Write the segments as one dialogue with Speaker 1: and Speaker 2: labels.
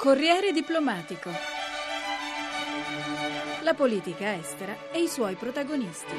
Speaker 1: Corriere diplomatico. La politica estera e i suoi protagonisti.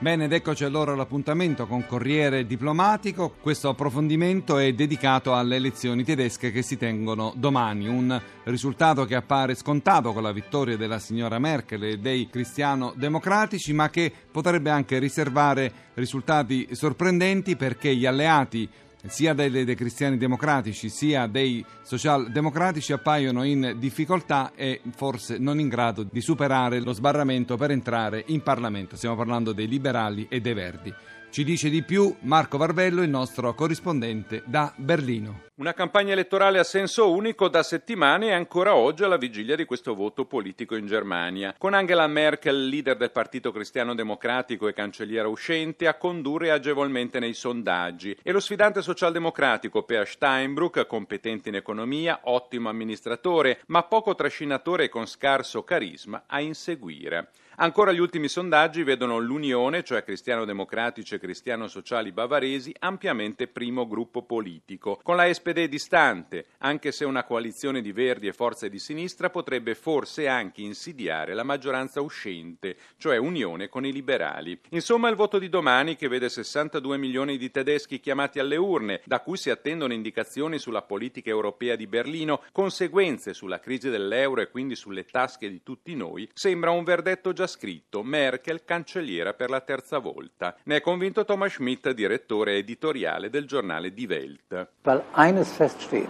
Speaker 2: Bene, ed eccoci allora all'appuntamento con Corriere Diplomatico. Questo approfondimento è dedicato alle elezioni tedesche che si tengono domani. Un risultato che appare scontato con la vittoria della signora Merkel e dei cristiano-democratici, ma che potrebbe anche riservare risultati sorprendenti perché gli alleati sia dei, dei, cristiani democratici sia dei socialdemocratici appaiono in difficoltà e forse non in grado di superare lo sbarramento per entrare in Parlamento. Stiamo parlando dei liberali e dei verdi. Ci dice di più Marco Varvello, il nostro corrispondente da Berlino.
Speaker 3: Una campagna elettorale a senso unico da settimane e ancora oggi alla vigilia di questo voto politico in Germania, con Angela Merkel, leader del Partito Cristiano Democratico e cancelliera uscente, a condurre agevolmente nei sondaggi e lo sfidante socialdemocratico Peer Steinbrück, competente in economia, ottimo amministratore, ma poco trascinatore e con scarso carisma, a inseguire. Ancora gli ultimi sondaggi vedono l'Unione, cioè cristiano-democratici e cristiano-sociali bavaresi, ampiamente primo gruppo politico, con la SPD distante, anche se una coalizione di Verdi e forze di sinistra potrebbe forse anche insidiare la maggioranza uscente, cioè Unione con i liberali. Insomma, il voto di domani, che vede 62 milioni di tedeschi chiamati alle urne, da cui si attendono indicazioni sulla politica europea di Berlino, conseguenze sulla crisi dell'euro e quindi sulle tasche di tutti noi, sembra un verdetto già scritto Merkel cancelliera per la terza volta. Ne è convinto Thomas Schmidt, direttore editoriale del giornale Die Welt.
Speaker 4: Weil eines feststeht,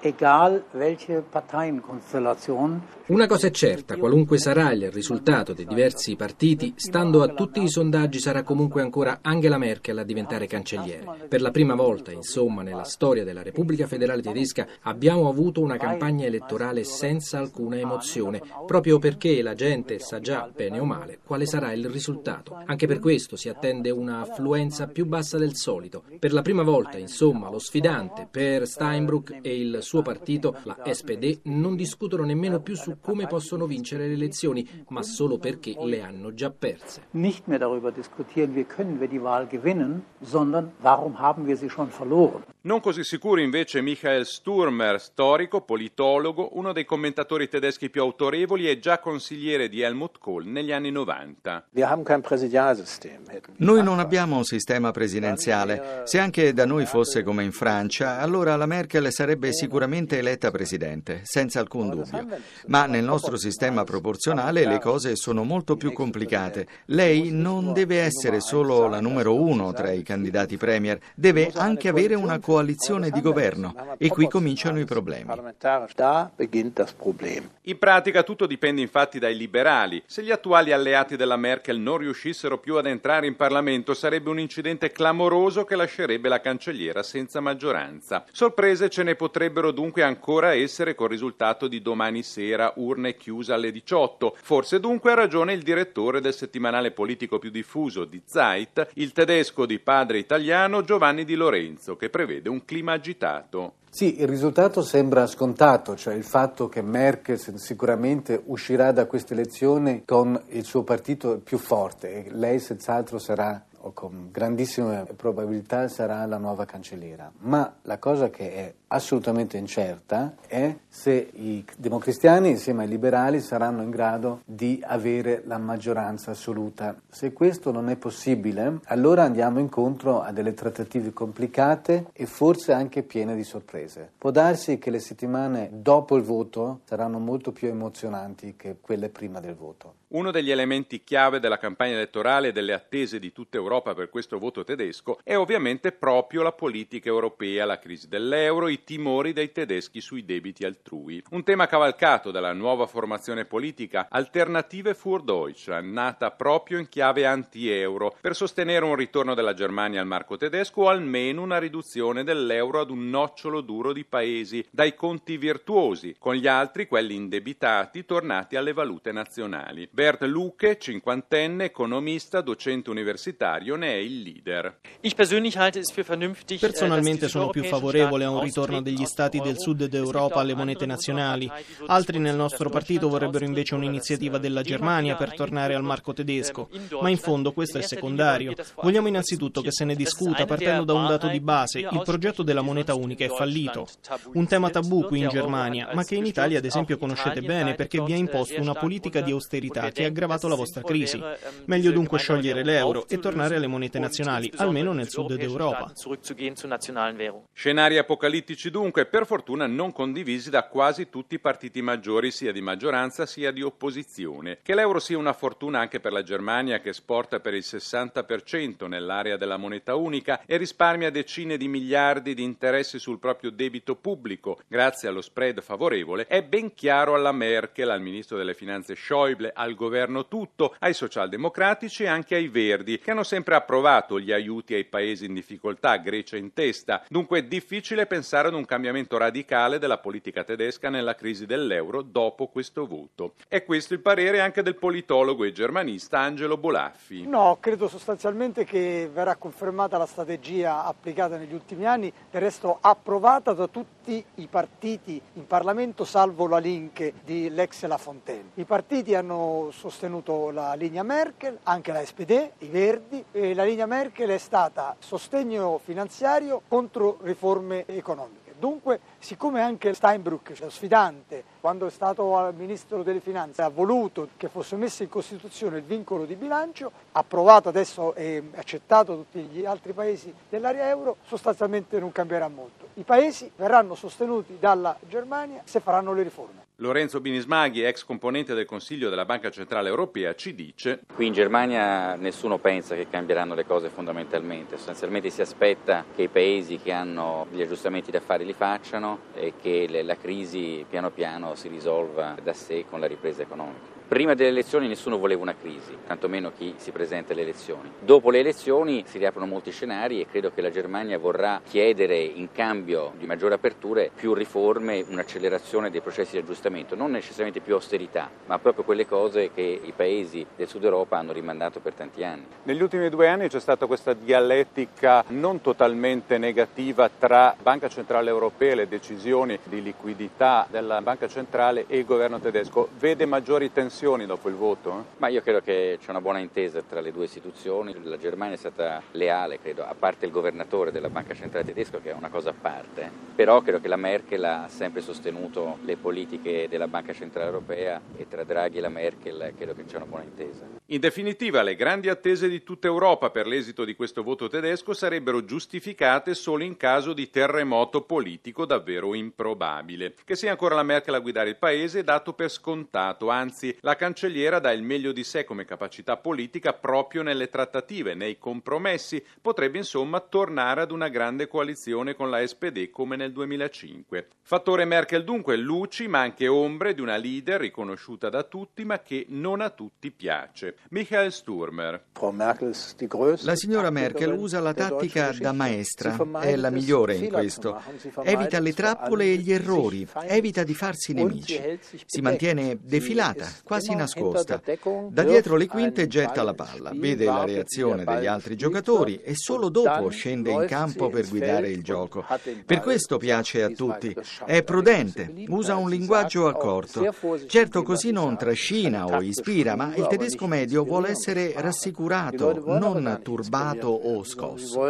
Speaker 4: egal welche Parteienkonstellation.
Speaker 5: Una cosa è certa, qualunque sarà il risultato dei diversi partiti, stando a tutti i sondaggi sarà comunque ancora Angela Merkel a diventare cancelliere. Per la prima volta, insomma, nella storia della Repubblica Federale Tedesca abbiamo avuto una campagna elettorale senza alcuna emozione, proprio perché la gente sa già, bene o male, quale sarà il risultato. Anche per questo si attende una affluenza più bassa del solito. Per la prima volta, insomma, lo sfidante per Steinbrück e il suo partito, la SPD, non discutono nemmeno più su come possono vincere le elezioni, ma solo perché le hanno già perse.
Speaker 4: Nicht mehr darüber diskutieren, wie können wir die Wahl gewinnen, sondern warum haben wir sie schon verloren.
Speaker 3: Non così sicuro invece Michael Sturmer, storico, politologo, uno dei commentatori tedeschi più autorevoli e già consigliere di Helmut Kohl negli anni 90.
Speaker 6: Noi non abbiamo un sistema presidenziale. Se anche da noi fosse come in Francia, allora la Merkel sarebbe sicuramente eletta presidente, senza alcun dubbio. Ma nel nostro sistema proporzionale le cose sono molto più complicate. Lei non deve essere solo la numero uno tra i candidati premier, deve anche avere una coalizione di governo e qui cominciano i problemi.
Speaker 3: In pratica tutto dipende infatti dai liberali. Se gli attuali alleati della Merkel non riuscissero più ad entrare in Parlamento sarebbe un incidente clamoroso che lascerebbe la cancelliera senza maggioranza. Sorprese ce ne potrebbero dunque ancora essere col risultato di domani sera, urne chiuse alle 18. Forse dunque ha ragione il direttore del settimanale politico più diffuso di Zeit, il tedesco di padre italiano Giovanni Di Lorenzo, che prevede un clima agitato.
Speaker 7: Sì, il risultato sembra scontato, cioè il fatto che Merkel sicuramente uscirà da questa elezione con il suo partito più forte. Lei senz'altro sarà o con grandissima probabilità sarà la nuova cancelliera. Ma la cosa che è assolutamente incerta è se i democristiani insieme ai liberali saranno in grado di avere la maggioranza assoluta. Se questo non è possibile, allora andiamo incontro a delle trattative complicate e forse anche piene di sorprese. Può darsi che le settimane dopo il voto saranno molto più emozionanti che quelle prima del voto.
Speaker 3: Uno degli elementi chiave della campagna elettorale e delle attese di tutta Europa per questo voto tedesco è ovviamente proprio la politica europea, la crisi dell'euro, i timori dei tedeschi sui debiti altrui. Un tema cavalcato dalla nuova formazione politica Alternative für Deutschland, nata proprio in chiave anti-euro, per sostenere un ritorno della Germania al marco tedesco o almeno una riduzione dell'euro ad un nocciolo duro di paesi, dai conti virtuosi, con gli altri, quelli indebitati, tornati alle valute nazionali. Bert Luque, cinquantenne, economista, docente universitario, ne è il leader.
Speaker 8: Personalmente sono più favorevole a un ritorno degli stati del sud d'Europa alle monete nazionali. Altri nel nostro partito vorrebbero invece un'iniziativa della Germania per tornare al marco tedesco. Ma in fondo questo è secondario. Vogliamo innanzitutto che se ne discuta partendo da un dato di base. Il progetto della moneta unica è fallito. Un tema tabù qui in Germania, ma che in Italia ad esempio conoscete bene perché vi ha imposto una politica di austerità che ha aggravato la vostra crisi. Meglio dunque sciogliere l'euro e tornare alle monete nazionali, almeno nel sud d'Europa.
Speaker 3: Scenari apocalittici dunque, per fortuna non condivisi da quasi tutti i partiti maggiori, sia di maggioranza sia di opposizione. Che l'euro sia una fortuna anche per la Germania che esporta per il 60% nell'area della moneta unica e risparmia decine di miliardi di interessi sul proprio debito pubblico grazie allo spread favorevole, è ben chiaro alla Merkel, al ministro delle finanze Schäuble, al governo tutto, ai socialdemocratici e anche ai verdi, che hanno sempre approvato gli aiuti ai paesi in difficoltà, Grecia in testa. Dunque è difficile pensare ad un cambiamento radicale della politica tedesca nella crisi dell'euro dopo questo voto. È questo il parere anche del politologo e germanista Angelo Bolaffi.
Speaker 9: No, credo sostanzialmente che verrà confermata la strategia applicata negli ultimi anni, del resto approvata da tutti i partiti in Parlamento, salvo la Link di Lex La Fontaine. I partiti hanno sostenuto la linea Merkel, anche la SPD, i Verdi, e la linea Merkel è stata sostegno finanziario contro riforme economiche. Dunque, siccome anche Steinbrück, lo sfidante, quando è stato ministro delle finanze, ha voluto che fosse messo in Costituzione il vincolo di bilancio, approvato adesso e accettato da tutti gli altri paesi dell'area euro, sostanzialmente non cambierà molto. I paesi verranno sostenuti dalla Germania se faranno le riforme.
Speaker 3: Lorenzo Binismaghi, ex componente del Consiglio della Banca Centrale Europea, ci dice
Speaker 10: Qui in Germania nessuno pensa che cambieranno le cose fondamentalmente, sostanzialmente si aspetta che i paesi che hanno gli aggiustamenti da fare li facciano e che la crisi piano piano si risolva da sé con la ripresa economica. Prima delle elezioni nessuno voleva una crisi, tantomeno chi si presenta alle elezioni. Dopo le elezioni si riaprono molti scenari e credo che la Germania vorrà chiedere in cambio di maggiori aperture più riforme, un'accelerazione dei processi di aggiustamento, non necessariamente più austerità, ma proprio quelle cose che i paesi del sud Europa hanno rimandato per tanti anni.
Speaker 3: Negli ultimi due anni c'è stata questa dialettica non totalmente negativa tra Banca Centrale Europea e le decisioni di liquidità della Banca Centrale e il governo tedesco. Vede maggiori tensioni dopo il voto?
Speaker 10: Ma io credo che c'è una buona intesa tra le due istituzioni. La Germania è stata leale, credo, a parte il governatore della Banca Centrale Tedesca, che è una cosa a parte. Però credo che la Merkel ha sempre sostenuto le politiche della Banca Centrale Europea e tra Draghi e la Merkel credo che c'è una buona intesa.
Speaker 3: In definitiva, le grandi attese di tutta Europa per l'esito di questo voto tedesco sarebbero giustificate solo in caso di terremoto politico davvero improbabile. Che sia ancora la Merkel a guidare il paese è dato per scontato, anzi la cancelliera dà il meglio di sé come capacità politica proprio nelle trattative, nei compromessi, potrebbe insomma tornare ad una grande coalizione con la SPD come nel 2005. Fattore Merkel dunque luci ma anche ombre di una leader riconosciuta da tutti ma che non a tutti piace. Michael Sturmer.
Speaker 6: La signora Merkel usa la tattica da maestra, è la migliore in questo. Evita le trappole e gli errori, evita di farsi nemici. Si mantiene defilata, quasi nascosta. Da dietro le quinte getta la palla, vede la reazione degli altri giocatori e solo dopo scende in campo per guidare il gioco. Per questo piace a tutti. È prudente, usa un linguaggio accorto. Certo così non trascina o ispira, ma il tedesco medio vuole essere rassicurato, non turbato o scosso.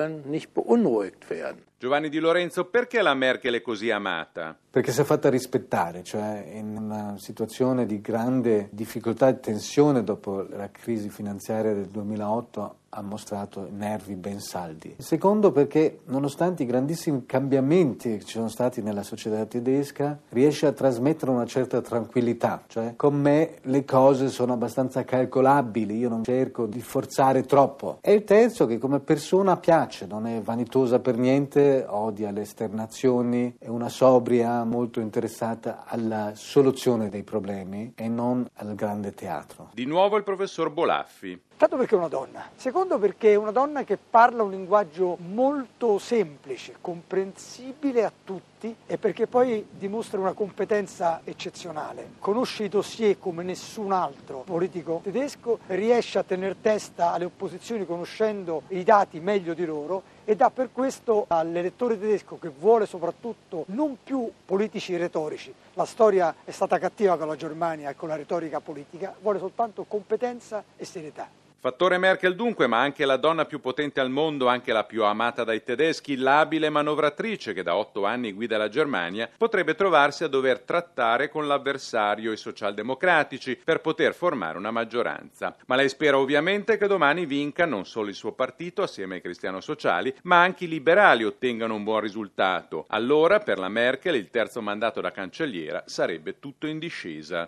Speaker 3: Giovanni Di Lorenzo, perché la Merkel è così amata?
Speaker 7: Perché si è fatta rispettare, cioè in una situazione di grande difficoltà e tensione dopo la crisi finanziaria del 2008 ha mostrato nervi ben saldi. Secondo perché nonostante i grandissimi cambiamenti che ci sono stati nella società tedesca riesce a trasmettere una certa tranquillità, cioè con me le cose sono abbastanza calcolabili, io non cerco di forzare troppo. E il terzo che come persona piace, non è vanitosa per niente odia le esternazioni, è una sobria molto interessata alla soluzione dei problemi e non al grande teatro.
Speaker 3: Di nuovo il professor Bolaffi.
Speaker 9: Tanto perché è una donna, secondo perché è una donna che parla un linguaggio molto semplice, comprensibile a tutti e perché poi dimostra una competenza eccezionale. Conosce i dossier come nessun altro politico tedesco, riesce a tenere testa alle opposizioni conoscendo i dati meglio di loro e dà per questo all'elettore tedesco che vuole soprattutto non più politici retorici, la storia è stata cattiva con la Germania e con la retorica politica, vuole soltanto competenza e serietà.
Speaker 3: Fattore Merkel dunque, ma anche la donna più potente al mondo, anche la più amata dai tedeschi, l'abile manovratrice che da otto anni guida la Germania, potrebbe trovarsi a dover trattare con l'avversario i socialdemocratici per poter formare una maggioranza. Ma lei spera ovviamente che domani vinca non solo il suo partito assieme ai cristiano-sociali, ma anche i liberali ottengano un buon risultato. Allora, per la Merkel, il terzo mandato da cancelliera sarebbe tutto in discesa.